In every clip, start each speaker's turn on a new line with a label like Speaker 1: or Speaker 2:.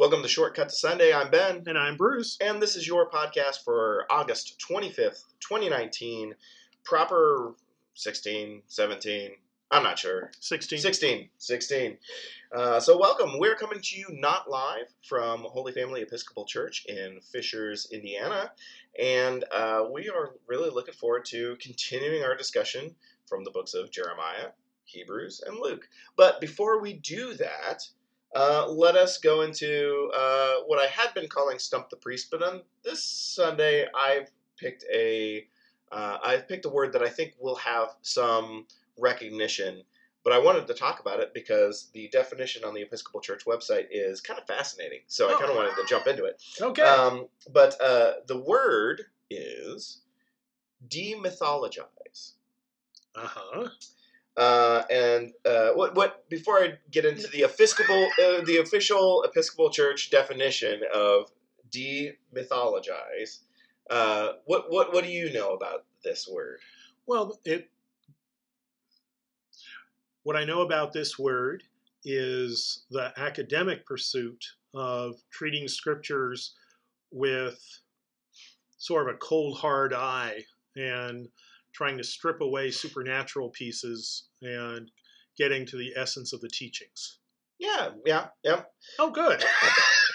Speaker 1: Welcome to Shortcut to Sunday. I'm Ben,
Speaker 2: And I'm Bruce.
Speaker 1: and this is your podcast for August 25th, 2019. Proper 16, 17, I'm not sure.
Speaker 2: 16.
Speaker 1: 16. 16. Uh, so, welcome. We're coming to you not live from Holy Family Episcopal Church in Fishers, Indiana. And uh, we are really looking forward to continuing our discussion from the books of Jeremiah, Hebrews, and Luke. But before we do that, uh, let us go into uh, what I had been calling Stump the Priest, but on this Sunday, I've picked a. Uh, I've picked a word that I think will have some recognition, but I wanted to talk about it because the definition on the Episcopal Church website is kind of fascinating. So I kind of
Speaker 2: Oh.
Speaker 1: wanted to jump into it.
Speaker 2: Okay.
Speaker 1: Um, but uh, the word is demythologize.
Speaker 2: uh huh.
Speaker 1: Uh, and uh, what what before I get into the Episcopal uh, the official Episcopal Church definition of demythologize, uh, what what what do you know about this word?
Speaker 2: Well, it. What I know about this word is the academic pursuit of treating scriptures with sort of a cold, hard eye and trying to strip away supernatural pieces and getting to the essence of the teachings.
Speaker 1: Yeah, yeah, yeah.
Speaker 2: Oh, good.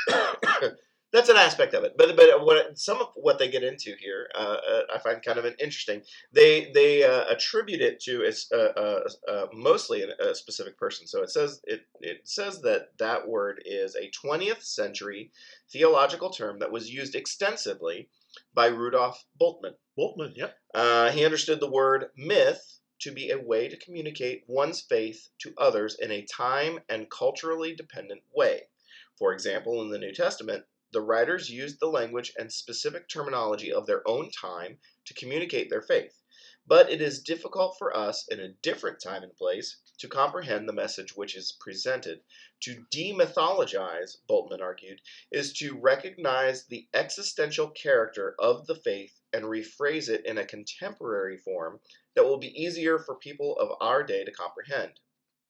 Speaker 1: That's an aspect of it, but but what some of what they get into here, uh, uh, I find kind of an interesting. They they uh, attribute it to it's uh, uh, uh, mostly a, a specific person. So it says it it says that that word is a 20th century theological term that was used extensively by Rudolf Bultmann.
Speaker 2: Bultmann, yep.
Speaker 1: Uh, he understood the word myth to be a way to communicate one's faith to others in a time and culturally dependent way. For example, in the New Testament, the writers used the language and specific terminology of their own time to communicate their faith. But it is difficult for us in a different time and place to comprehend the message which is presented. To demythologize, Bultmann argued, is to recognize the existential character of the faith and rephrase it in a contemporary form that will be easier for people of our day to comprehend.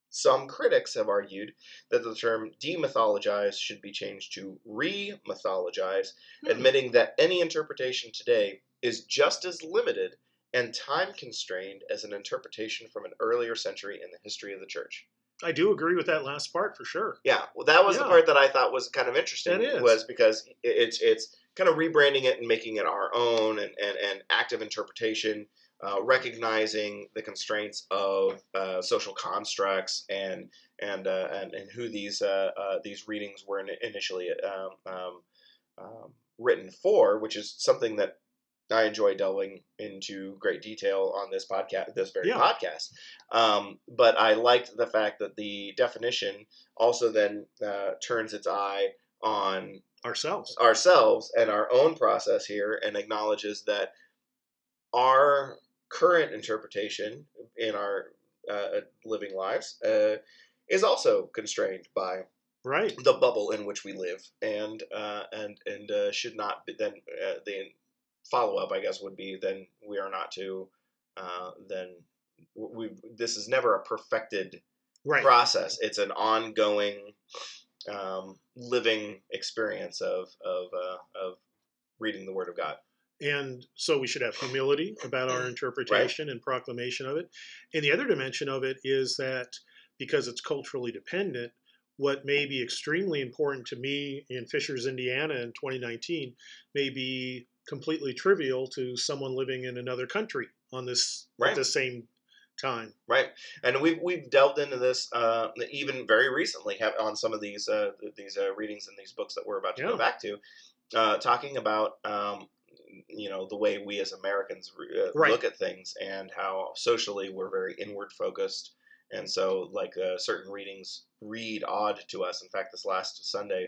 Speaker 1: Some critics have argued that the term demythologize should be changed to re-mythologize,
Speaker 2: Hmm.
Speaker 1: admitting that any interpretation today is just as limited and time constrained as an interpretation from an earlier century in the history of the church.
Speaker 2: I do agree with that last part for sure.
Speaker 1: Yeah, well, that was the part that I thought was kind of interesting. Was because it's it's kind of rebranding it and making it our own and and, and active interpretation, uh, recognizing the constraints of uh, social constructs and and uh, and and who these uh, uh, these readings were initially um, um, um, written for, which is something that I enjoy delving into great detail on this podcast, this very
Speaker 2: Yeah.
Speaker 1: podcast. Um, but I liked the fact that the definition also then uh, turns its eye on
Speaker 2: Ourselves.
Speaker 1: ourselves and our own process here and acknowledges that our current interpretation in our uh, living lives uh, is also constrained by
Speaker 2: Right.
Speaker 1: the bubble in which we live and uh, and and uh, should not be then uh, the follow up I guess would be then we are not to uh, then we this is never a perfected
Speaker 2: Right.
Speaker 1: process it's an ongoing um, living experience of of uh, of reading the Word of God
Speaker 2: And so we should have humility about our interpretation and proclamation of it. And the other dimension of it is that because it's culturally dependent, what may be extremely important to me in Fishers, Indiana in 2019 may be completely trivial to someone living in another country on this
Speaker 1: Right.
Speaker 2: at the same time.
Speaker 1: right and we've we've delved into this uh, even very recently have on some of these uh, these uh, readings and these books that we're about to go back to uh, talking about um, you know the way we as Americans uh,
Speaker 2: Right.
Speaker 1: look at things and how socially we're very inward focused and so like uh, certain readings read odd to us in fact this last Sunday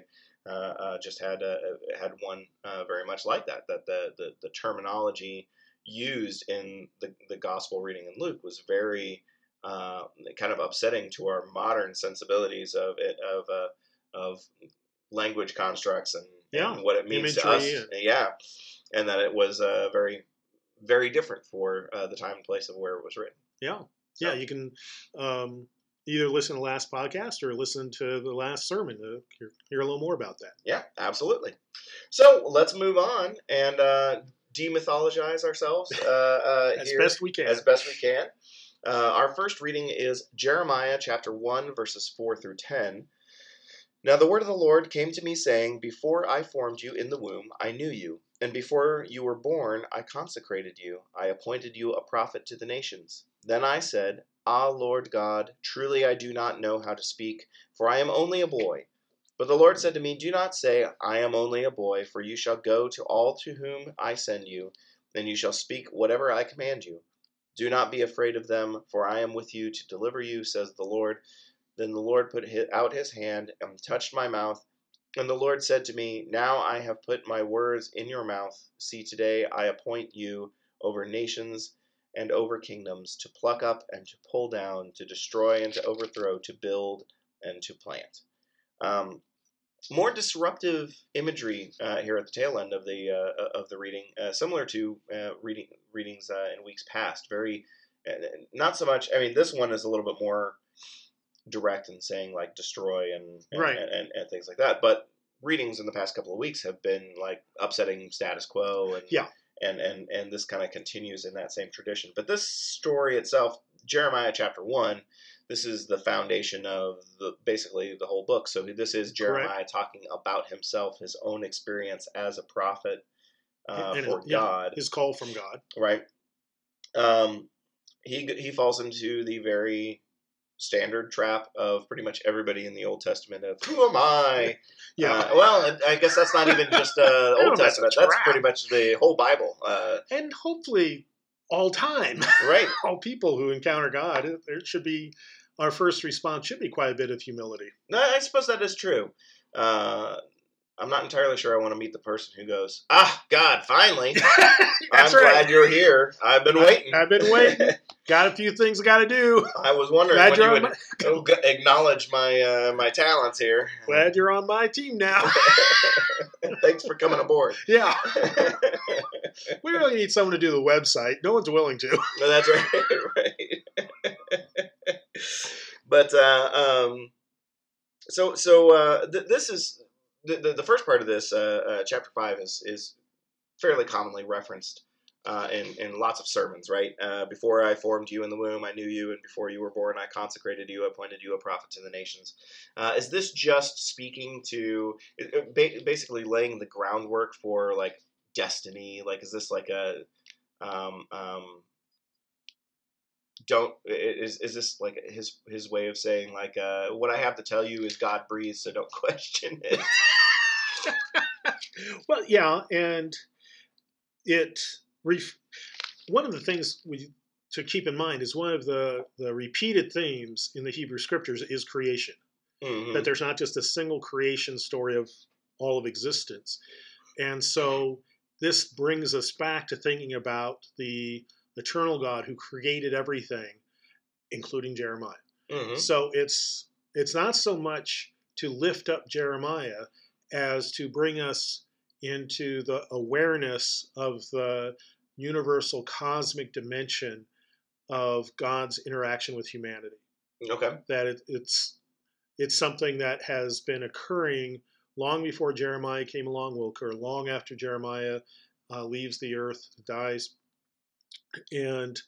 Speaker 1: just had uh, had one uh, very much like that that the the, the terminology used in the, the gospel reading in Luke was very uh, kind of upsetting to our modern sensibilities of it of uh, of language constructs and,
Speaker 2: Yeah,
Speaker 1: and what it means to us.
Speaker 2: imagery
Speaker 1: Yeah, and that it was uh, very very different for uh, the time and place of where it was written.
Speaker 2: Yeah.
Speaker 1: So-
Speaker 2: Yeah, you can um, either listen to the last podcast or listen to the last sermon to hear, hear a little more about that.
Speaker 1: Yeah, absolutely. So let's move on and uh, demythologize ourselves uh, uh,
Speaker 2: As
Speaker 1: here
Speaker 2: best we can.
Speaker 1: as best we can. Uh, our first reading is Jeremiah chapter 1, verses 4 through 10. Now the word of the Lord came to me, saying, Before I formed you in the womb, I knew you, and before you were born, I consecrated you. I appointed you a prophet to the nations. Then I said, Ah, Lord God, truly I do not know how to speak, for I am only a boy. But the Lord said to me, Do not say, I am only a boy, for you shall go to all to whom I send you, and you shall speak whatever I command you. Do not be afraid of them, for I am with you to deliver you, says the Lord. Then the Lord put out his hand and touched my mouth. And the Lord said to me, Now I have put my words in your mouth. See, today I appoint you over nations and over kingdoms, to pluck up and to pull down, to destroy and to overthrow, to build and to plant. Um, more disruptive imagery uh, here at the tail end of the uh, of the reading, uh, similar to uh, reading readings uh, in weeks past. Very, uh, not so much. I mean, this one is a little bit more direct in saying like destroy and and,
Speaker 2: Right.
Speaker 1: and, and, and things like that. But readings in the past couple of weeks have been like upsetting status quo and
Speaker 2: Yeah.
Speaker 1: And and and this kind of continues in that same tradition. But this story itself, Jeremiah chapter one, this is the foundation of the basically the whole book. So this is Jeremiah talking about himself, his own experience as a prophet uh,
Speaker 2: And-
Speaker 1: for
Speaker 2: yeah,
Speaker 1: God,
Speaker 2: His call from God.
Speaker 1: right? Um, he he falls into the very standard trap of pretty much everybody in the Old Testament of who am I?
Speaker 2: Yeah.
Speaker 1: Uh, well, I guess that's not even just uh, Old
Speaker 2: if that's a
Speaker 1: Testament. That's pretty much the whole Bible, uh,
Speaker 2: and hopefully all time,
Speaker 1: right?
Speaker 2: all people who encounter God, there should be our first response should be quite a bit of humility.
Speaker 1: No, I suppose that is true. Uh, I'm not entirely sure I want to meet the person who goes, "Ah, God, finally! I'm
Speaker 2: That's
Speaker 1: glad you're here. I've been waiting.
Speaker 2: I've been waiting. Got a few things I got to do.
Speaker 1: I was wondering
Speaker 2: glad
Speaker 1: when you would
Speaker 2: my,
Speaker 1: acknowledge my uh, my talents here.
Speaker 2: glad you're on my team now.
Speaker 1: Thanks for coming aboard.
Speaker 2: yeah. We really need someone to do the website. No one's willing to.
Speaker 1: No, that's right, right. but uh, um, so so uh, th- this is the, the first part of this uh, uh, chapter five is is fairly commonly referenced uh, in in lots of sermons, right? Uh, before I formed you in the womb, I knew you, and before you were born, I consecrated you, appointed you a prophet to the nations. Uh, is this just speaking to basically laying the groundwork for like destiny? Like, is this like a um, um, don't is is this like his his way of saying like uh, what I have to tell you is God breathed, so don't question it.
Speaker 2: Well, yeah, and it ref- one of the things we to keep in mind is one of the the repeated themes in the Hebrew scriptures is creation.
Speaker 1: Mhm.
Speaker 2: That there's not just a single creation story of all of existence, and so this brings us back to thinking about the eternal God who created everything, including Jeremiah.
Speaker 1: Mhm.
Speaker 2: So it's it's not so much to lift up Jeremiah as to bring us into the awareness of the universal cosmic dimension of God's interaction with humanity.
Speaker 1: Okay.
Speaker 2: That it, it's it's something that has been occurring long before Jeremiah came along, will occur long after Jeremiah uh, leaves the earth, dies, and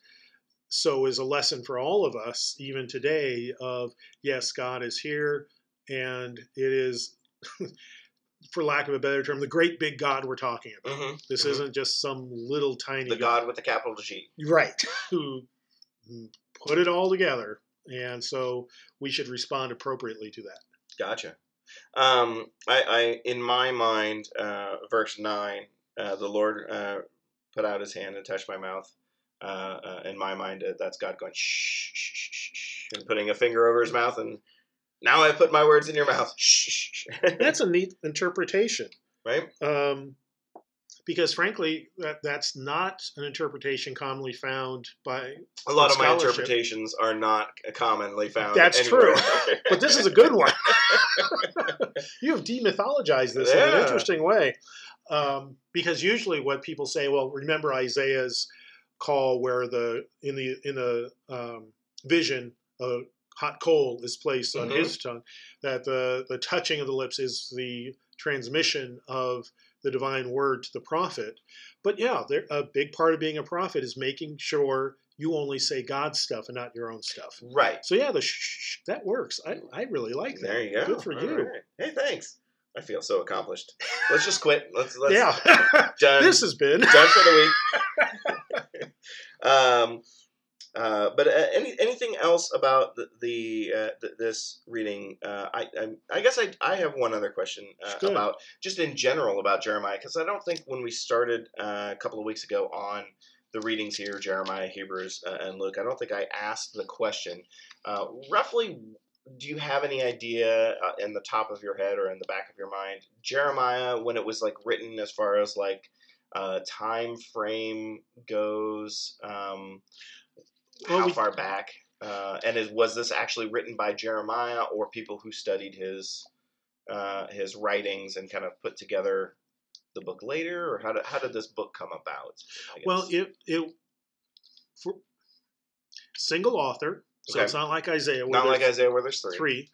Speaker 2: so is a lesson for all of us, even today, of yes, God is here, and it is, for lack of a better term, the great big God we're talking about.
Speaker 1: hmm
Speaker 2: This
Speaker 1: Mhm.
Speaker 2: isn't just some little tiny
Speaker 1: The God with the capital G.
Speaker 2: right, who put it all together, and so we should respond appropriately to that.
Speaker 1: Gotcha. Um, I, I in my mind, uh, verse nine, uh, the Lord uh, put out His hand and touch my mouth. Uh, uh, in my mind, uh, that's God going shh, shh, shh, shh, and putting a finger over His mouth, and now I put my words in your mouth. Shh, shh, shh.
Speaker 2: That's a neat interpretation.
Speaker 1: right.
Speaker 2: um, because frankly, that that's not an interpretation commonly found by.
Speaker 1: A lot of my interpretations are not commonly found.
Speaker 2: That's
Speaker 1: anywhere.
Speaker 2: But this is a good one. you have demythologized this in an interesting way, um, because usually what people say, well, remember Isaiah's call where the in the in the um, vision, a hot coal is placed on
Speaker 1: Mhm.
Speaker 2: his tongue. That the the touching of the lips is the transmission of the divine word to the prophet. But yeah, there, a big part of being a prophet is making sure you only say God's stuff and not your own stuff.
Speaker 1: Right.
Speaker 2: So yeah, the shh, that works. I, I really like that.
Speaker 1: There you go.
Speaker 2: Good for
Speaker 1: All
Speaker 2: you.
Speaker 1: right. Hey, thanks. I feel so accomplished. Let's just quit. Let's let's
Speaker 2: yeah,
Speaker 1: done.
Speaker 2: this has been.
Speaker 1: done for the week. um, uh, but uh, any anything else about the, the uh, th- this reading? Uh, I, I I guess I I have one other question uh, about just in general about Jeremiah because I don't think when we started uh, a couple of weeks ago on the readings here, Jeremiah, Hebrews, uh, and Luke, I don't think I asked the question. Uh, roughly, do you have any idea uh, in the top of your head or in the back of your mind, Jeremiah, when it was like written, as far as like uh, time frame goes? Um,
Speaker 2: Well,
Speaker 1: how
Speaker 2: we-
Speaker 1: far back? Uh, and is, was this actually written by Jeremiah or people who studied his uh, his writings and kind of put together the book later, or how did how did this book come about?
Speaker 2: Well, it it for single author, so
Speaker 1: Okay.
Speaker 2: it's not like Isaiah. where
Speaker 1: not like Isaiah, where there's three.
Speaker 2: three.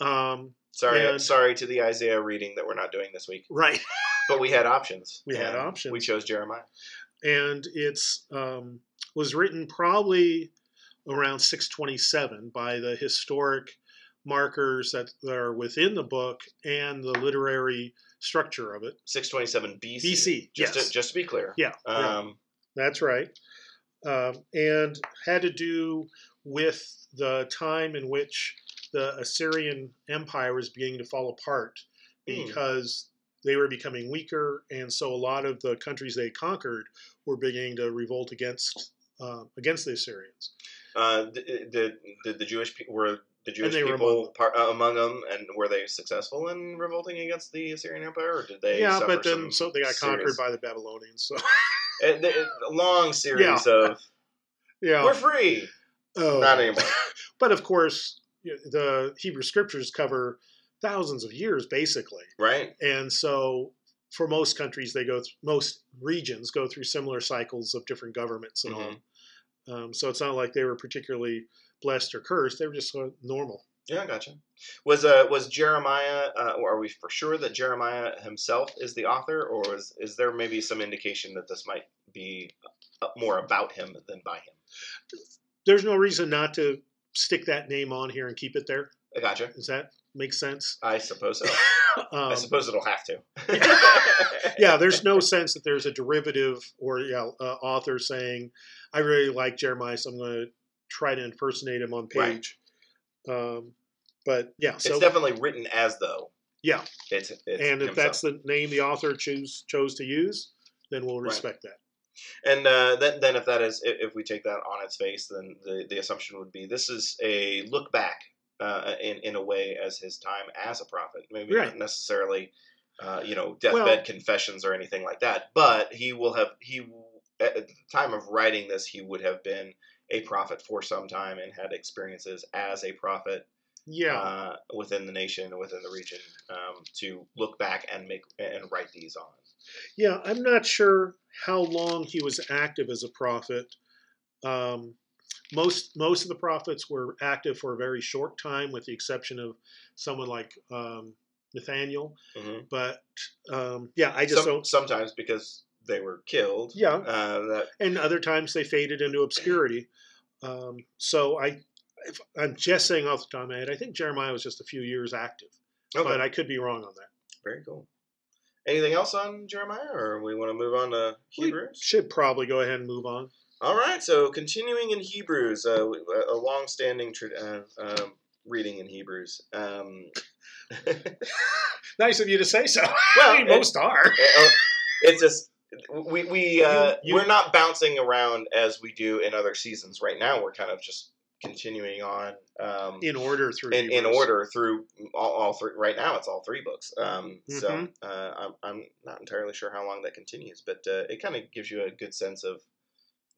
Speaker 1: Mhm.
Speaker 2: Um,
Speaker 1: Sorry,
Speaker 2: And-
Speaker 1: sorry to the Isaiah reading that we're not doing this week,
Speaker 2: right,
Speaker 1: but we had options.
Speaker 2: We had options.
Speaker 1: We chose Jeremiah.
Speaker 2: and it's um, was written probably around 627 by the historic markers that are within the book and the literary structure of it.
Speaker 1: 627 BC.
Speaker 2: BC,
Speaker 1: Just
Speaker 2: yes.
Speaker 1: to, just to be clear.
Speaker 2: Yeah, yeah.
Speaker 1: Um,
Speaker 2: That's right. Um, and had to do with the time in which the Assyrian Empire was beginning to fall apart
Speaker 1: Hmm.
Speaker 2: because they were becoming weaker, and so a lot of the countries they conquered were beginning to revolt against uh, against the Assyrians.
Speaker 1: uh, did, did, did the Jewish people were the Jewish
Speaker 2: among
Speaker 1: people part, uh, among them, and were they successful in revolting against the Assyrian Empire, or did they?
Speaker 2: yeah, but then so they got conquered by the Babylonians. So
Speaker 1: Uh, the- a long series of
Speaker 2: yeah,
Speaker 1: we're free.
Speaker 2: Oh.
Speaker 1: Not anymore.
Speaker 2: But of course, the Hebrew scriptures cover thousands of years, basically.
Speaker 1: Right.
Speaker 2: and so for most countries they go th- most regions go through similar cycles of different governments and
Speaker 1: Mhm.
Speaker 2: all um, so it's not like they were particularly blessed or cursed they were just sort of normal
Speaker 1: Yeah, gotcha. Was uh was Jeremiah? Uh, or are we for sure that Jeremiah himself is the author, or is is there maybe some indication that this might be uh, more about him than by him?
Speaker 2: there's no reason not to stick that name on here and keep it there
Speaker 1: I gotcha.
Speaker 2: does that make sense
Speaker 1: I suppose so.
Speaker 2: um,
Speaker 1: I suppose it'll have to.
Speaker 2: yeah there's no sense that there's a derivative or yeah uh, author saying i really like jeremiah so i'm going to try to impersonate him on
Speaker 1: Right.
Speaker 2: page um, but yeah so
Speaker 1: it's definitely written as though
Speaker 2: yeah
Speaker 1: it's. it's
Speaker 2: and if
Speaker 1: himself.
Speaker 2: that's the name the author choose chose to use, then we'll
Speaker 1: Right.
Speaker 2: respect that.
Speaker 1: And uh, then, then if that is, if if we take that on its face, then the, the assumption would be this is a look back uh, in in a way as his time as a prophet. Maybe
Speaker 2: Right.
Speaker 1: not necessarily, uh, you know, deathbed
Speaker 2: Well-
Speaker 1: confessions or anything like that. But he will have he at the time of writing this, he would have been a prophet for some time and had experiences as a prophet
Speaker 2: Yeah,
Speaker 1: uh, within the nation within the region um, to look back and make and write these on.
Speaker 2: yeah. I'm not sure how long he was active as a prophet. Um, most most of the prophets were active for a very short time, with the exception of someone like um, Nathaniel.
Speaker 1: hmm
Speaker 2: But um, yeah, I just
Speaker 1: Some,
Speaker 2: don't.
Speaker 1: sometimes because they were killed.
Speaker 2: Yeah,
Speaker 1: Uh, that
Speaker 2: and other times they faded into obscurity. Um, so I, if, I'm just saying off the top of my head, I think Jeremiah was just a few years active,
Speaker 1: okay.
Speaker 2: but I could be wrong on that.
Speaker 1: Very cool. Anything else on Jeremiah, or we want to move on to
Speaker 2: We
Speaker 1: Hebrews?
Speaker 2: Should probably go ahead and move on.
Speaker 1: All right. So continuing in Hebrews, uh, a long-standing tra- uh, um, reading in Hebrews. Um,
Speaker 2: Nice of you to say so.
Speaker 1: Well,
Speaker 2: I mean,
Speaker 1: it-
Speaker 2: most are.
Speaker 1: Uh, it's just we we uh,
Speaker 2: You- you-
Speaker 1: we're not bouncing around as we do in other seasons. Right now, we're kind of just continuing on um,
Speaker 2: In order through
Speaker 1: in, in order through all, all three. Right now, it's all three books. Um, So
Speaker 2: Mhm.
Speaker 1: uh, I'm, I'm not entirely sure how long that continues, but uh, it kind of gives you a good sense of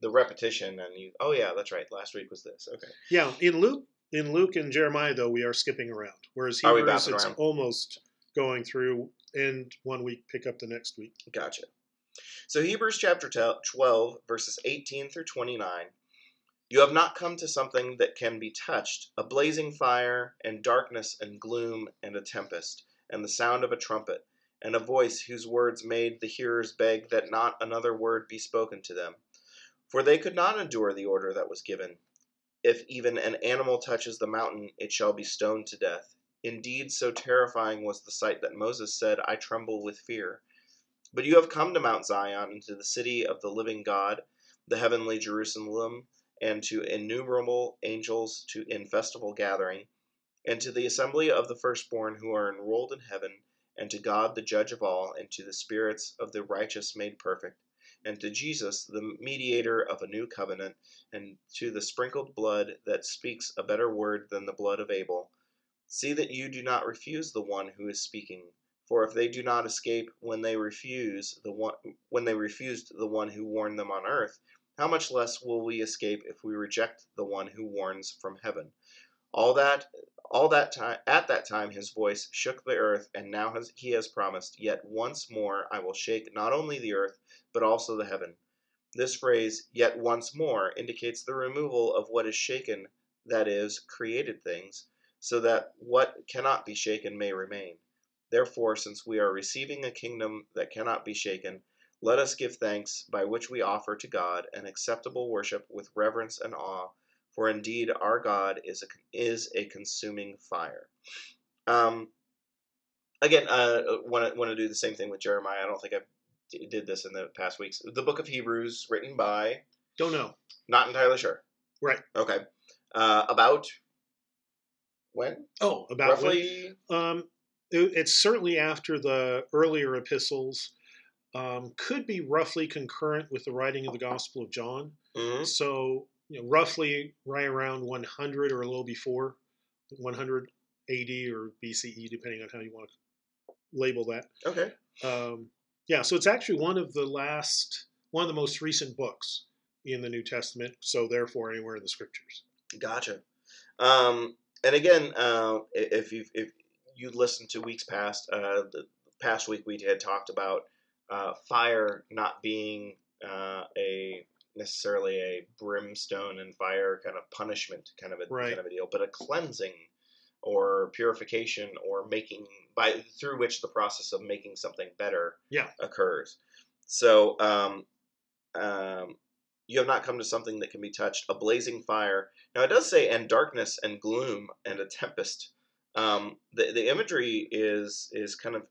Speaker 1: the repetition. And you, oh yeah, that's right. Last week was this. Okay.
Speaker 2: Yeah, in Luke, in Luke and Jeremiah though, we are skipping around. Whereas
Speaker 1: we
Speaker 2: Hebrews, it's
Speaker 1: around?
Speaker 2: almost going through end one week, pick up the next week.
Speaker 1: Gotcha. So Hebrews chapter 12, verses 18 through 29. You have not come to something that can be touched, a blazing fire, and darkness, and gloom, and a tempest, and the sound of a trumpet, and a voice whose words made the hearers beg that not another word be spoken to them. For they could not endure the order that was given. If even an animal touches the mountain, it shall be stoned to death. Indeed, so terrifying was the sight that Moses said, I tremble with fear. But you have come to Mount Zion, and to the city of the living God, the heavenly Jerusalem, and to innumerable angels to in festival gathering, and to the assembly of the firstborn who are enrolled in heaven, and to God the judge of all, and to the spirits of the righteous made perfect, and to Jesus, the mediator of a new covenant, and to the sprinkled blood that speaks a better word than the blood of Abel. See that you do not refuse the one who is speaking. For if they do not escape when they refuse the one when they refused the one who warned them on earth, how much less will we escape if we reject the one who warns from heaven? All that all that time at that time his voice shook the earth, and now has, he has promised, Yet once more I will shake not only the earth, but also the heaven. This phrase, yet once more, indicates the removal of what is shaken, that is, created things, so that what cannot be shaken may remain. Therefore, since we are receiving a kingdom that cannot be shaken, let us give thanks by which we offer to God an acceptable worship with reverence and awe, for indeed our God is a, is a consuming fire. Um, again, uh, want to want to do the same thing with Jeremiah. I don't think I did this in the past weeks. The book of Hebrews, written by
Speaker 2: Don't know.
Speaker 1: not entirely sure.
Speaker 2: Right.
Speaker 1: Okay. Uh, about when?
Speaker 2: Oh, about when-
Speaker 1: Roughly.
Speaker 2: Um, it- it's certainly after the earlier epistles. Um, could be roughly concurrent with the writing of the Gospel of John.
Speaker 1: Mhm.
Speaker 2: So, you know, roughly right around 100 or a little before 100 AD or BCE, depending on how you want to label that.
Speaker 1: Okay.
Speaker 2: Um, yeah, so it's actually one of the last, one of the most recent books in the New Testament. So, therefore, anywhere in the Scriptures.
Speaker 1: Gotcha. Um, and again, uh, if you if you listened to weeks past, uh, the past week we had talked about uh, fire not being uh, a necessarily a brimstone and fire kind of punishment kind of a
Speaker 2: Right.
Speaker 1: kind of a deal, but a cleansing or purification or making by through which the process of making something better
Speaker 2: Yeah.
Speaker 1: occurs. So um, um, you have not come to something that can be touched, a blazing fire. Now it does say, and darkness and gloom and a tempest. Um, the the imagery is is kind of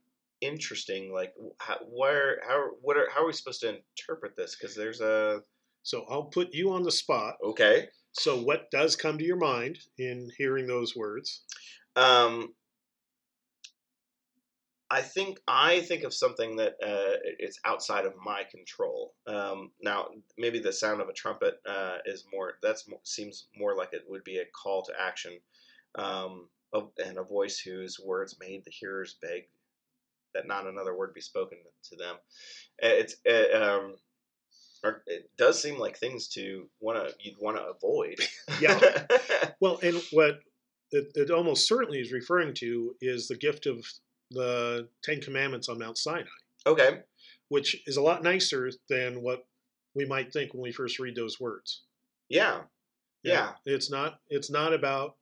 Speaker 1: interesting. Like how, where how what are how are we supposed to interpret this? Because there's a
Speaker 2: So, I'll put you on the spot.
Speaker 1: okay.
Speaker 2: So, what does come to your mind in hearing those words?
Speaker 1: Um, I think I think of something that uh, it's outside of my control. Um, now, maybe the sound of a trumpet uh, is more. That's more, seems more like it would be a call to action, um, of, and a voice whose words made the hearers beg that not another word be spoken to them. It's uh, um, it does seem like things to want to you'd want to avoid.
Speaker 2: Yeah. Well, and what it, it almost certainly is referring to is the gift of the Ten Commandments on Mount Sinai,
Speaker 1: okay.
Speaker 2: which is a lot nicer than what we might think when we first read those words.
Speaker 1: Yeah.
Speaker 2: Know,
Speaker 1: Yeah.
Speaker 2: it's not. It's not about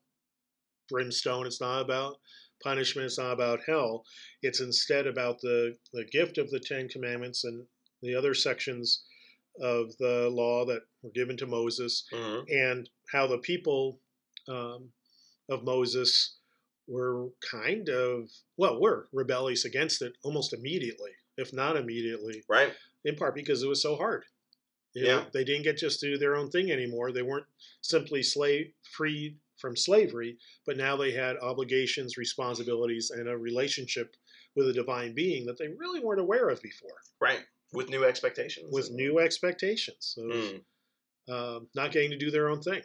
Speaker 2: brimstone. It's not about punishment. It's not about hell. It's instead about the the gift of the Ten Commandments and the other sections of the law that were given to Moses,
Speaker 1: hmm
Speaker 2: and how the people um, of Moses were kind of well were rebellious against it almost immediately, if not immediately,
Speaker 1: Right.
Speaker 2: in part because it was so hard. You know,
Speaker 1: Yeah.
Speaker 2: they didn't get just to do their own thing anymore. They weren't simply slave freed from slavery, but now they had obligations, responsibilities, and a relationship with a divine being that they really weren't aware of before,
Speaker 1: Right. With new expectations.
Speaker 2: with new expectations of
Speaker 1: Mm.
Speaker 2: um, not getting to do their own thing.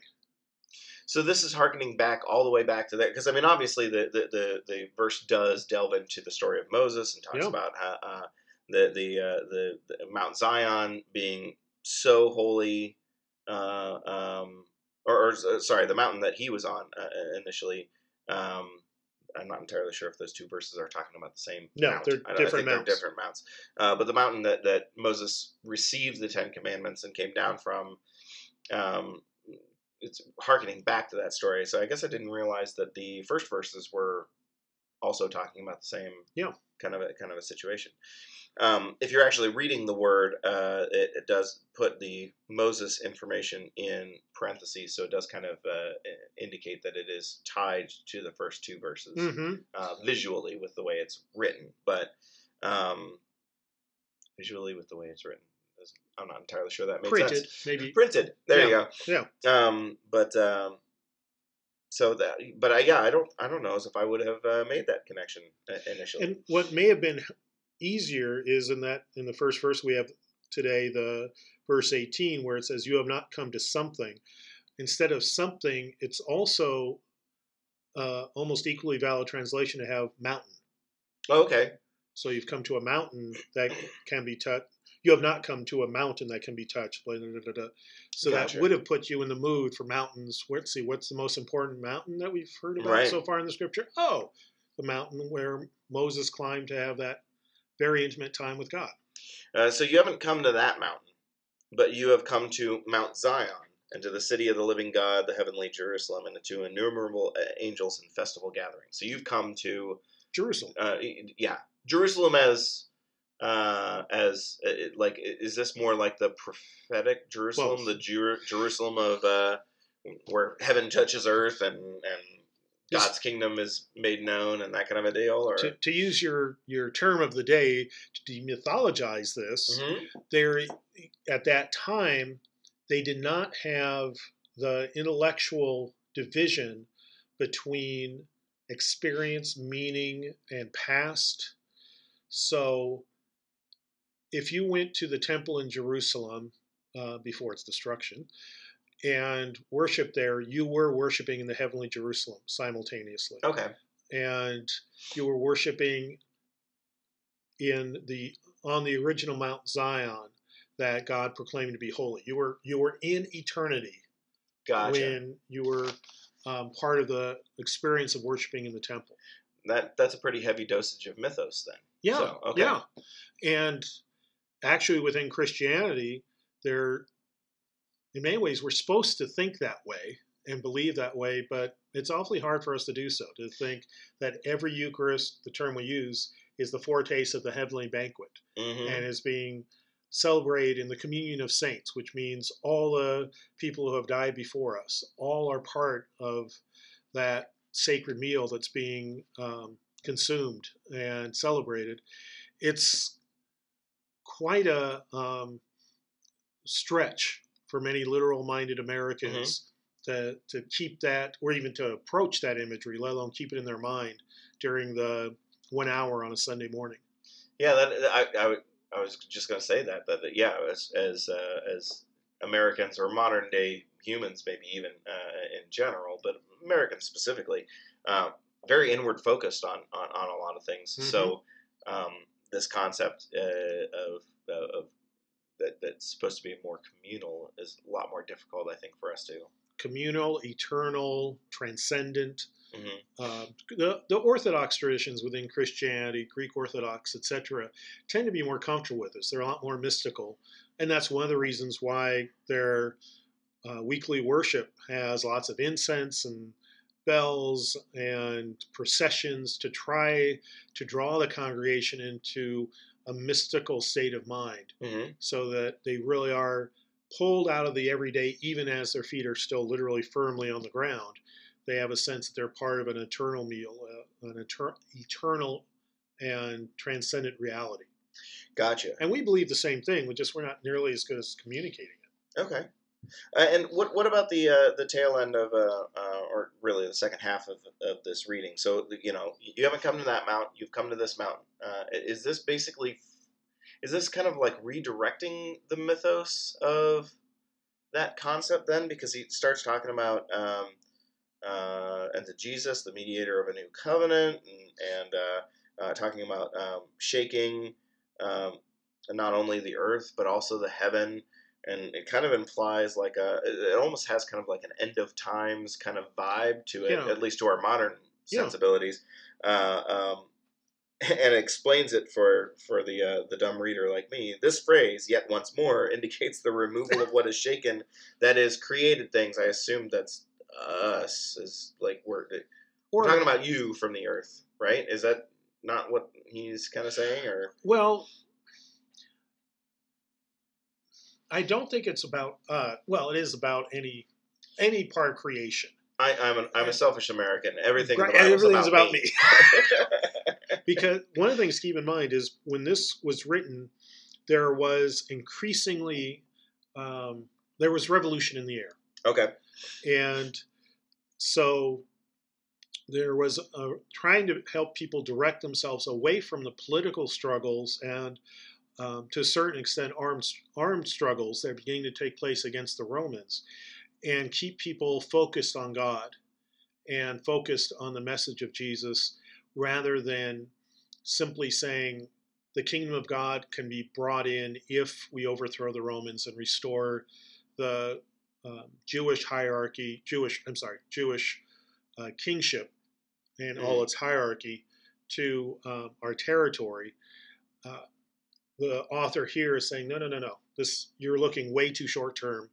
Speaker 1: So this is harkening back all the way back to that because I mean obviously the, the, the, the verse does delve into the story of Moses and talks
Speaker 2: Yeah.
Speaker 1: about how, uh, the the, uh, the the Mount Zion being so holy, uh, um, or, or uh, sorry, the mountain that he was on uh, initially. Um, I'm not entirely sure if those two verses are talking about the same.
Speaker 2: No,
Speaker 1: mount.
Speaker 2: they're
Speaker 1: I, I
Speaker 2: different
Speaker 1: think they're different mounts. Uh, but the mountain that that Moses received the Ten Commandments and came down from. Um, it's harkening back to that story. So I guess I didn't realize that the first verses were also talking about the same
Speaker 2: Yeah.
Speaker 1: kind of a kind of a situation. Um, if you're actually reading the word, uh, it, it does put the Moses information in parentheses, so it does kind of uh, indicate that it is tied to the first two verses
Speaker 2: hmm
Speaker 1: uh, visually with the way it's written, but um, visually with the way it's written. I'm not entirely sure that makes
Speaker 2: Printed,
Speaker 1: sense.
Speaker 2: maybe.
Speaker 1: Printed. There you
Speaker 2: Yeah.
Speaker 1: go. Um, but um, so that, but I yeah, I don't, I don't know as if I would have uh, made that connection uh, initially.
Speaker 2: And what may have been easier is in that in the first verse we have today, the verse 18, where it says, "You have not come to something." Instead of something, it's also uh, almost equally valid translation to have mountain.
Speaker 1: okay.
Speaker 2: So you've come to a mountain that can be touched. You have not come to a mountain that can be touched. blah, blah, blah. So
Speaker 1: Gotcha.
Speaker 2: that would have put you in the mood for mountains. Let's see, what's the most important mountain that we've heard about
Speaker 1: Right.
Speaker 2: so far in the scripture? Oh, the mountain where Moses climbed to have that very intimate time with God.
Speaker 1: Uh, so you haven't come to that mountain, but you have come to Mount Zion and to the city of the living God, the heavenly Jerusalem, and to innumerable uh, angels and festival gatherings. So you've come to
Speaker 2: Jerusalem.
Speaker 1: uh, yeah, Jerusalem as uh, as uh, it- like is this more like the prophetic Jerusalem,
Speaker 2: Both.
Speaker 1: the Jer- Jerusalem of uh, where heaven touches earth and and God's kingdom is made known and that kind of a deal, or
Speaker 2: To, to use your, your term of the day to demythologize this,
Speaker 1: Mhm.
Speaker 2: there at that time they did not have the intellectual division between experience meaning and past so if you went to the temple in jerusalem uh, before its destruction and worshiped there you were worshiping in the heavenly jerusalem simultaneously
Speaker 1: okay,
Speaker 2: and you were worshiping in the on the original Mount Zion that God proclaimed to be holy. You were you were in eternity
Speaker 1: gotcha.
Speaker 2: when you were um, part of the experience of worshiping in the temple.
Speaker 1: that that's a pretty heavy dosage of mythos then.
Speaker 2: Yeah,
Speaker 1: So, okay.
Speaker 2: yeah, and actually within Christianity, there in many ways we're supposed to think that way and believe that way, but it's awfully hard for us to do so. To think that every Eucharist, the term we use, is the foretaste of the heavenly banquet.
Speaker 1: hmm
Speaker 2: and is being celebrated in the communion of saints, which means all the people who have died before us, all are part of that sacred meal that's being um, consumed and celebrated. It's quite a um, stretch for many literal minded Americans to, to keep that, or even to approach that imagery, let alone keep it in their mind during the one hour on a Sunday morning.
Speaker 1: Yeah, that I, I, I was just going to say that that that, yeah, as as uh, as Americans or modern day humans, maybe even uh, in general, but Americans specifically, uh, very inward focused on, on on a lot of things. So um, this concept uh, of of that that's supposed to be more communal is a lot more difficult, I think, for us to.
Speaker 2: communal, eternal, transcendent.
Speaker 1: Mhm.
Speaker 2: Uh, the, the Orthodox traditions within Christianity, Greek Orthodox, etc., tend to be more comfortable with this. They're a lot more mystical, and that's one of the reasons why their uh, weekly worship has lots of incense and bells and processions to try to draw the congregation into a mystical state of mind
Speaker 1: Mhm.
Speaker 2: so that they really are pulled out of the everyday, even as their feet are still literally firmly on the ground. They have a sense that they're part of an eternal meal, uh, an eter- eternal and transcendent reality.
Speaker 1: Gotcha.
Speaker 2: And we believe the same thing, we just we're not nearly as good as communicating it.
Speaker 1: Okay. Uh, and what what about the uh, the tail end of uh, uh, or really the second half of, of this reading? So you know you haven't come to that mount, you've come to this mountain. Uh, is this basically is this kind of like redirecting the mythos of that concept then? Because he starts talking about um, uh, and to Jesus, the mediator of a new covenant, and, and talking about um, shaking um, not only the earth but also the heaven and it kind of implies like a it almost has kind of like an end of times kind of vibe to it
Speaker 2: Yeah.
Speaker 1: at least to our modern
Speaker 2: Yeah.
Speaker 1: sensibilities uh, um, and explains it for for the uh, the dumb reader like me. This phrase, yet once more, indicates the removal of what is shaken, that is created things. I assume that's us is like we're, we're talking about you from the earth, right? Is that not what he's kind of saying, or
Speaker 2: well? I don't think it's about. Uh, well, it is about any any part of creation.
Speaker 1: I, I'm an, I'm a selfish American. Everything
Speaker 2: Right, everything's
Speaker 1: about,
Speaker 2: about
Speaker 1: me.
Speaker 2: me. because one of the things to keep in mind is when this was written, there was increasingly um, there was revolution in the air,
Speaker 1: okay.
Speaker 2: and so there was uh trying to help people direct themselves away from the political struggles and um, to a certain extent armed armed struggles that are beginning to take place against the Romans, and keep people focused on God and focused on the message of Jesus rather than simply saying the kingdom of God can be brought in if we overthrow the Romans and restore the um, Jewish hierarchy, Jewish, I'm sorry, Jewish uh, kingship and all its hierarchy to um, our territory. Uh, the author here is saying, no, no, no, no. This you're looking way too short term,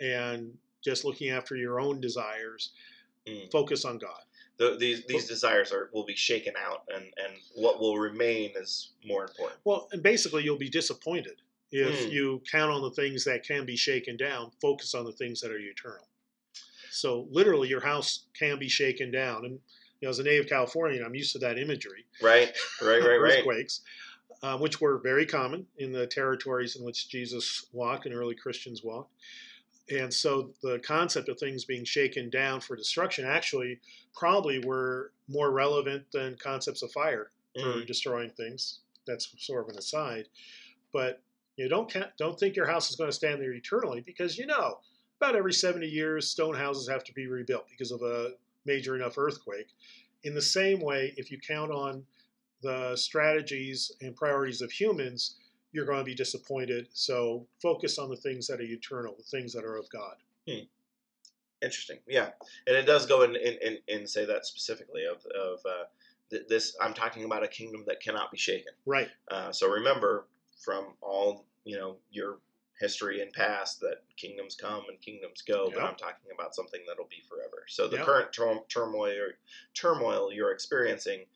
Speaker 2: and just looking after your own desires.
Speaker 1: Mm.
Speaker 2: Focus on God.
Speaker 1: The, these these desires are will be shaken out, and and what will remain is more important.
Speaker 2: Well, and basically, you'll be disappointed if
Speaker 1: Mm.
Speaker 2: you count on the things that can be shaken down. Focus on the things that are eternal. So, literally, your house can be shaken down. And you know, as a native Californian, I'm used to that imagery.
Speaker 1: Right, right, right, right.
Speaker 2: Earthquakes, uh, which were very common in the territories in which Jesus walked and early Christians walked. And so, the concept of things being shaken down for destruction actually probably were more relevant than concepts of fire for
Speaker 1: Mm.
Speaker 2: destroying things. That's sort of an aside, but you don't don't think your house is going to stand there eternally because you know about every 70 years stone houses have to be rebuilt because of a major enough earthquake. In the same way, if you count on the strategies and priorities of humans, you're going to be disappointed. So focus on the things that are eternal, the things that are of God.
Speaker 1: Interesting, yeah, and it does go in in, in, in say that specifically of of uh, th- this. I'm talking about a kingdom that cannot be shaken.
Speaker 2: Right.
Speaker 1: Uh, so remember from all you know your history and past that kingdoms come and kingdoms go, but I'm talking about something that'll be forever. So the
Speaker 2: Yeah.
Speaker 1: current tur- turmoil turmoil you're experiencing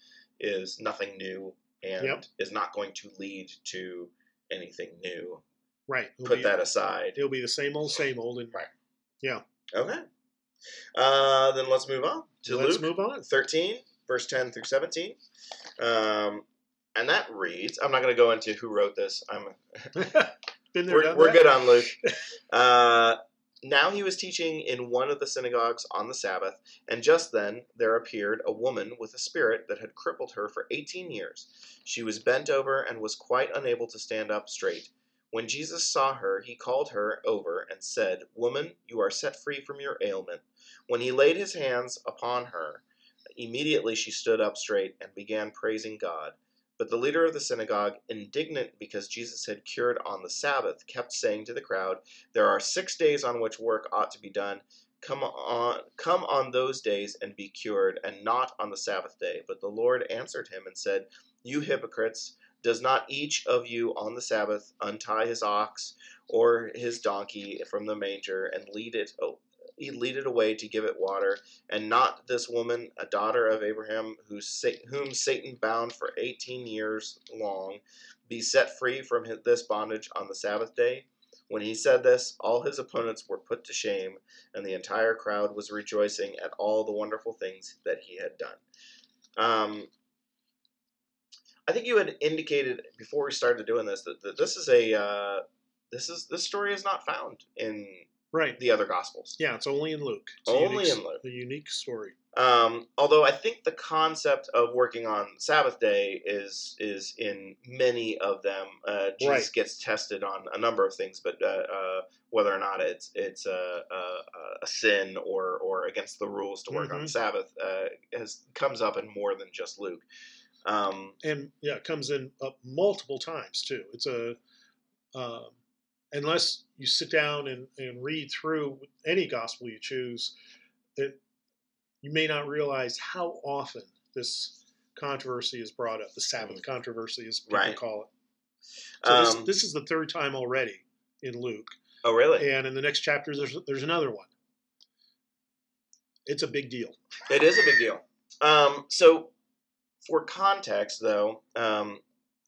Speaker 1: is nothing new and
Speaker 2: Yep.
Speaker 1: is not going to lead to anything new.
Speaker 2: Right. It'll
Speaker 1: Put
Speaker 2: be,
Speaker 1: that aside.
Speaker 2: It'll be the same old, same old. And
Speaker 1: Right.
Speaker 2: Yeah.
Speaker 1: Okay. Uh, then let's move on to
Speaker 2: let's
Speaker 1: Luke
Speaker 2: move on.
Speaker 1: 13, verse 10 through 17. Um, and that reads, I'm not going to go into who wrote this. I'm
Speaker 2: Been there,
Speaker 1: we're, we're good on Luke. Uh, now he was teaching in one of the synagogues on the Sabbath, and just then there appeared a woman with a spirit that had crippled her for 18 years. She was bent over and was quite unable to stand up straight. When Jesus saw her, he called her over and said, Woman, you are set free from your ailment. When he laid his hands upon her, immediately she stood up straight and began praising God. But the leader of the synagogue, indignant because Jesus had cured on the Sabbath, kept saying to the crowd, There are six days on which work ought to be done. Come on, come on those days and be cured, and not on the Sabbath day. But the Lord answered him and said, You hypocrites, does not each of you on the Sabbath untie his ox or his donkey from the manger and lead it lead it away to give it water? And not this woman, a daughter of Abraham, who, whom Satan bound for eighteen years long, be set free from his, this bondage on the Sabbath day? When he said this, all his opponents were put to shame, and the entire crowd was rejoicing at all the wonderful things that he had done. Um, I think you had indicated before we started doing this that, that this is a uh, this is this story is not found in
Speaker 2: Right.
Speaker 1: the other gospels.
Speaker 2: Yeah, it's only in Luke. It's
Speaker 1: Only
Speaker 2: unique,
Speaker 1: in Luke.
Speaker 2: The unique story.
Speaker 1: Um, although I think the concept of working on Sabbath day is is in many of them. Uh, Jesus
Speaker 2: Right.
Speaker 1: gets tested on a number of things, but uh, uh, whether or not it's it's a, a, a sin or or against the rules to work on the
Speaker 2: Mhm.
Speaker 1: Sabbath uh, has comes up in more than just Luke. Um,
Speaker 2: and yeah, it comes in up multiple times too. It's a um, unless you sit down and, and read through any gospel you choose, that you may not realize how often this controversy is brought up. The Sabbath
Speaker 1: Mhm.
Speaker 2: controversy, as people
Speaker 1: Right.
Speaker 2: call it. So this,
Speaker 1: Um,
Speaker 2: this is the third time already in Luke,
Speaker 1: oh, really?
Speaker 2: and in the next chapter, there's there's another one. It's a big deal.
Speaker 1: It is a big deal. Um, so, for context, though, um,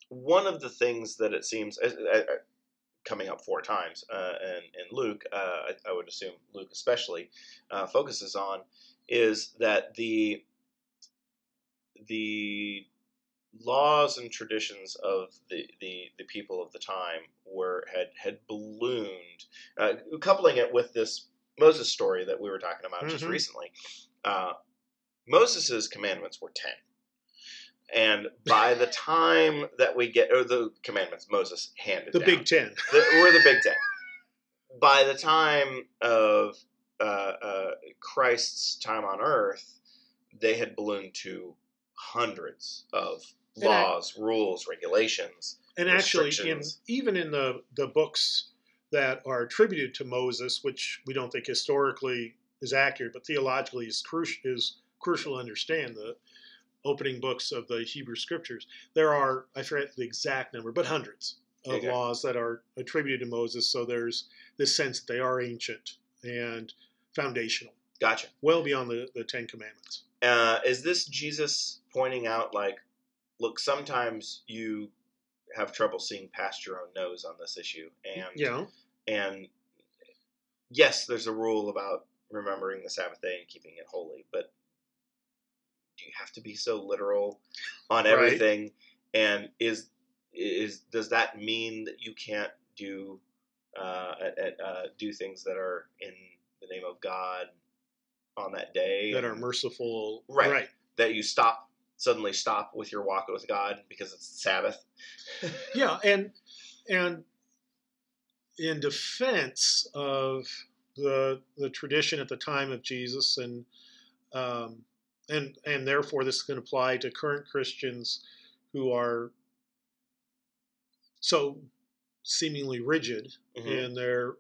Speaker 1: one of the things that it seems uh, coming up four times uh, in, in Luke, uh, I, I would assume Luke especially uh, focuses on, is that the the laws and traditions of the, the, the people of the time were had had ballooned, uh, coupling it with this Moses story that we were talking about just
Speaker 2: Mhm.
Speaker 1: recently. Uh, Moses' commandments were ten, and by the time that we get, or the commandments Moses handed
Speaker 2: The
Speaker 1: down,
Speaker 2: Big Ten.
Speaker 1: the, we're the Big Ten. By the time of uh, uh, Christ's time on Earth, they had ballooned to hundreds of
Speaker 2: And I-
Speaker 1: laws, rules, regulations.
Speaker 2: And actually, in, even in the, the books that are attributed to Moses, which we don't think historically is accurate, but theologically is crucial, is crucial to understand the opening books of the Hebrew scriptures. There are, I forget the exact number, but hundreds of laws that are attributed to Moses. So there's this sense that they are ancient and foundational,
Speaker 1: Gotcha.
Speaker 2: well beyond the, the Ten Commandments.
Speaker 1: Uh, is this Jesus pointing out, like, look, sometimes you have trouble seeing past your own nose on this issue, and
Speaker 2: know,
Speaker 1: and yes, there's a rule about remembering the Sabbath day and keeping it holy, but do you have to be so literal on
Speaker 2: Right.
Speaker 1: everything? And is is does that mean that you can't do uh, at, at, uh, do things that are in the name of God on that day
Speaker 2: that are merciful.
Speaker 1: Right.
Speaker 2: right.
Speaker 1: that you stop suddenly stop with your walk with God because it's the Sabbath?
Speaker 2: Yeah, and and in defense of the the tradition at the time of Jesus, and um, and and therefore this can apply to current Christians who are so seemingly rigid
Speaker 1: Mhm.
Speaker 2: in their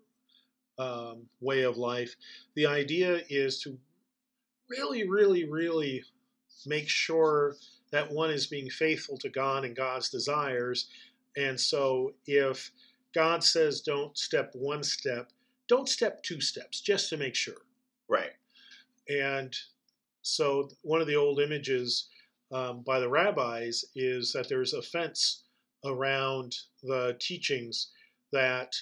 Speaker 2: um, way of life. The idea is to really, really, really make sure that one is being faithful to God and God's desires. And so if God says don't step one step, don't step two steps just to make sure.
Speaker 1: Right.
Speaker 2: And so one of the old images um, by the rabbis is that there's a fence around the teachings that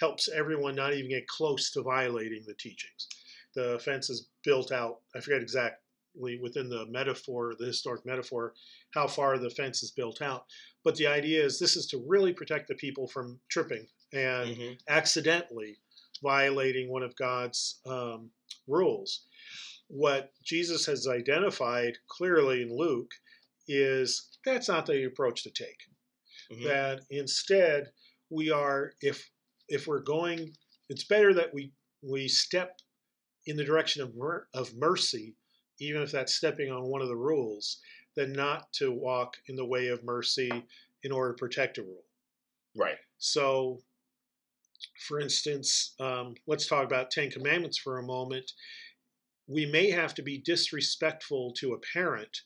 Speaker 2: helps everyone not even get close to violating the teachings. The fence is built out, I forget exactly within the metaphor, the historic metaphor, how far the fence is built out. But the idea is this is to really protect the people from tripping and
Speaker 1: Mhm.
Speaker 2: accidentally violating one of God's um, rules. What Jesus has identified clearly in Luke is that's not the approach to take.
Speaker 1: Mhm.
Speaker 2: That instead we are, if if we're going, it's better that we we step in the direction of mer- of mercy, even if that's stepping on one of the rules, than not to walk in the way of mercy in order to protect a rule.
Speaker 1: Right.
Speaker 2: So, for instance, um, let's talk about Ten Commandments for a moment. We may have to be disrespectful to a parent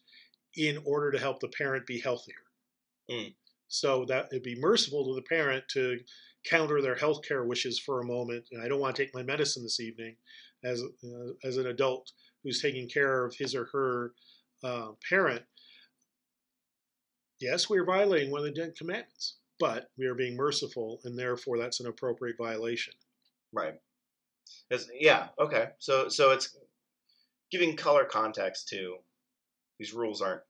Speaker 2: in order to help the parent be healthier.
Speaker 1: Mm.
Speaker 2: So that it'd be merciful to the parent to counter their healthcare wishes for a moment. And I don't want to take my medicine this evening, as uh, as an adult who's taking care of his or her uh, parent. Yes, we are violating one of the Ten Commandments, but we are being merciful, and therefore that's an appropriate violation.
Speaker 1: Right. It's, yeah. Okay. So so it's giving color context to these rules aren't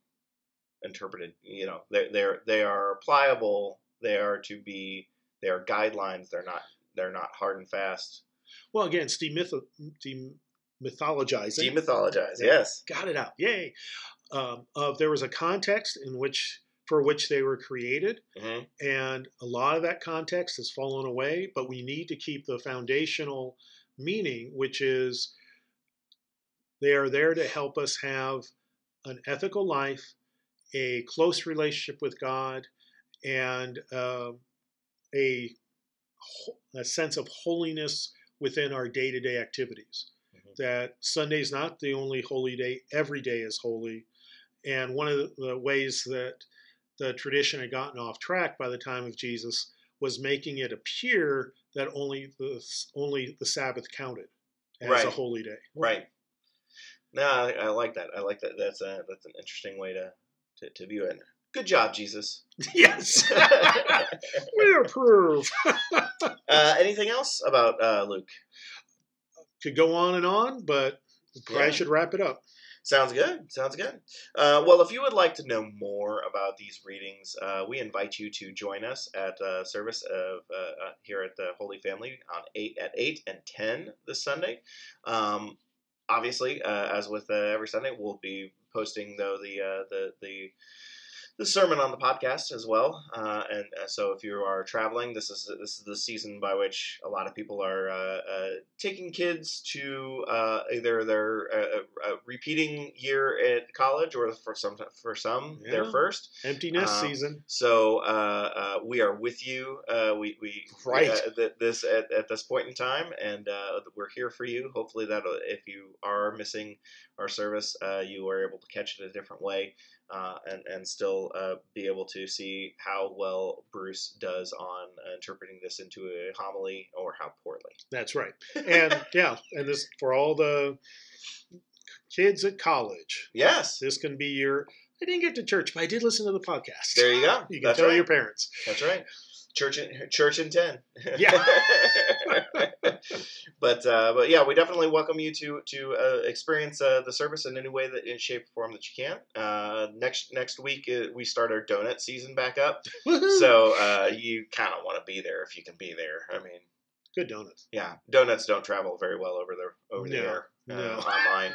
Speaker 1: interpreted. You know, they're they're they are pliable. They are to be. They are guidelines. They're not. They're not hard and fast.
Speaker 2: Well, again, it's demyth- demythologizing.
Speaker 1: Demythologize. Yes.
Speaker 2: got it out yay um, of there was a context in which for which they were created
Speaker 1: hmm
Speaker 2: and a lot of that context has fallen away but we need to keep the foundational meaning which is they are there to help us have an ethical life a close relationship with god and um a, a sense of holiness within our day-to-day activities
Speaker 1: Mhm.
Speaker 2: that Sunday is not the only holy day. Every day is holy, And one of the, the ways that the tradition had gotten off track by the time of Jesus was making it appear that only the only the Sabbath counted as
Speaker 1: Right.
Speaker 2: a holy day.
Speaker 1: Right. No, I, I like that. I like that. That's a that's an interesting way to to, to view it. Good job, Jesus.
Speaker 2: Yes,
Speaker 1: uh,
Speaker 2: we approve.
Speaker 1: anything else about uh, Luke?
Speaker 2: Could go on and on, but probably
Speaker 1: Yeah.
Speaker 2: should wrap it up.
Speaker 1: Sounds good. Sounds good. Uh, well, if you would like to know more about these readings, uh, we invite you to join us at uh, service of uh, uh, here at the Holy Family on eight at eight and ten this Sunday. Um, obviously, uh, as with uh, every Sunday, we'll be posting though the uh, the the the sermon on the podcast as well. Uh, and uh, so, if you are traveling, this is this is the season by which a lot of people are uh, uh, taking kids to uh, either their uh, uh, repeating year at college, or for some for some their first.
Speaker 2: Empty nest
Speaker 1: Um,
Speaker 2: season.
Speaker 1: So uh, uh, we are with you. Uh, we we
Speaker 2: Right.
Speaker 1: uh, th- this at, at this point in time, and uh, we're here for you. Hopefully that if you are missing our service, uh, you are able to catch it a different way, uh, and and still uh, be able to see how well Bruce does on interpreting this into a homily, or how poorly.
Speaker 2: That's right. And yeah, and this for all the kids at college.
Speaker 1: Yes,
Speaker 2: This can be your. I didn't get to church, but I did listen to the podcast.
Speaker 1: there you go.
Speaker 2: You can
Speaker 1: That's
Speaker 2: tell
Speaker 1: right.
Speaker 2: your parents.
Speaker 1: That's right. Church in church in ten.
Speaker 2: Yeah.
Speaker 1: but uh, but yeah, we definitely welcome you to to uh, experience uh, the service in any way that in shape or form that you can. Uh, next next week uh, we start our donut season back up,
Speaker 2: Woohoo!
Speaker 1: so uh, you kind of want to be there if you can be there. I mean,
Speaker 2: good donuts.
Speaker 1: yeah, donuts don't travel very well over the over the air
Speaker 2: no.
Speaker 1: online.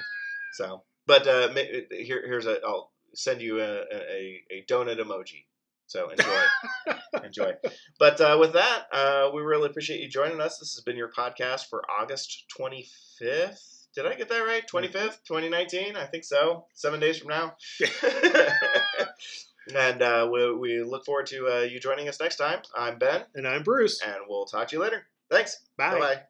Speaker 1: So, but uh, here here's a I'll send you a a, a donut emoji. So enjoy, enjoy. But uh, with that, uh, we really appreciate you joining us. This has been your podcast for August 25th. Did I get that right? 25th, 2019? I think so. Seven days from now. and uh, we, we look forward to uh, you joining us next time. I'm Ben,
Speaker 2: And I'm Bruce.
Speaker 1: and we'll talk to you later. Thanks.
Speaker 2: Bye.
Speaker 1: Bye bye.